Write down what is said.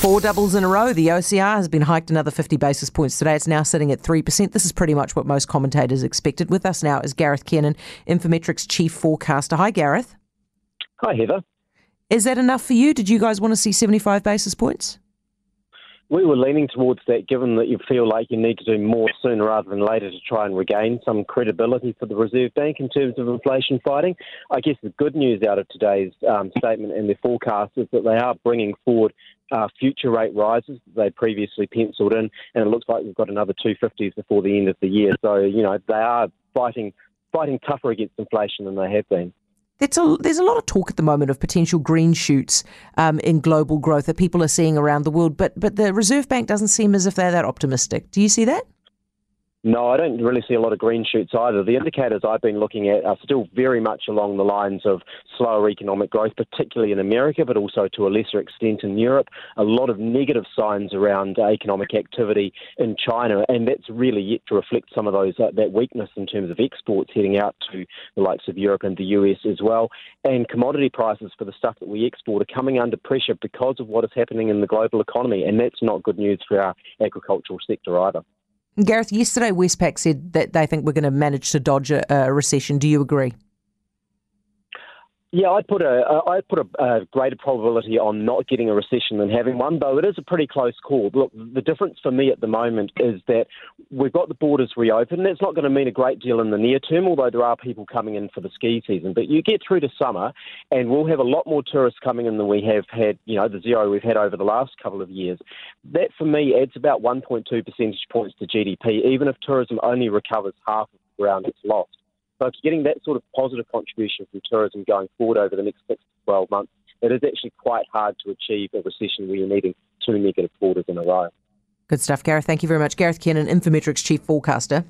Four doubles in a row. The OCR has been hiked another 50 basis points today. It's now sitting at 3%. This is pretty much what most commentators expected. With us now is Gareth Kiernan, Infometrics chief forecaster. Hi, Gareth. Hi, Heather. Is that enough for you? Did you guys want to see 75 basis points? We were leaning towards that given that you feel like you need to do more sooner rather than later to try and regain some credibility for the Reserve Bank in terms of inflation fighting. I guess the good news out of today's um, statement and their forecast is that they are bringing forward uh, future rate rises that they previously penciled in, and it looks like we've got another 250s before the end of the year. So, you know, they are fighting fighting tougher against inflation than they have been. There's a, there's a lot of talk at the moment of potential green shoots um, in global growth that people are seeing around the world, but but the Reserve Bank doesn't seem as if they're that optimistic. Do you see that? No, I don't really see a lot of green shoots either. The indicators I've been looking at are still very much along the lines of slower economic growth, particularly in America, but also to a lesser extent in Europe. A lot of negative signs around economic activity in China, and that's really yet to reflect some of those uh, that weakness in terms of exports heading out to the likes of Europe and the US as well. And commodity prices for the stuff that we export are coming under pressure because of what is happening in the global economy, and that's not good news for our agricultural sector either. Gareth, yesterday Westpac said that they think we're going to manage to dodge a, a recession. Do you agree? Yeah, I'd put a I'd put a, a, greater probability on not getting a recession than having one, though it is a pretty close call. Look, the difference for me at the moment is that we've got the borders reopened. That's not going to mean a great deal in the near term, although there are people coming in for the ski season. But you get through to summer, and we'll have a lot more tourists coming in than we have had. You know, the zero we've had over the last couple of years. That for me adds about 1.2 percentage points to GDP, even if tourism only recovers half of the ground it's lost. So getting that sort of positive contribution from tourism going forward over the next six to 12 months, it is actually quite hard to achieve a recession where you're needing two negative quarters in a row. Good stuff, Gareth. Thank you very much. Gareth Kiernan, Infometrics Chief Forecaster.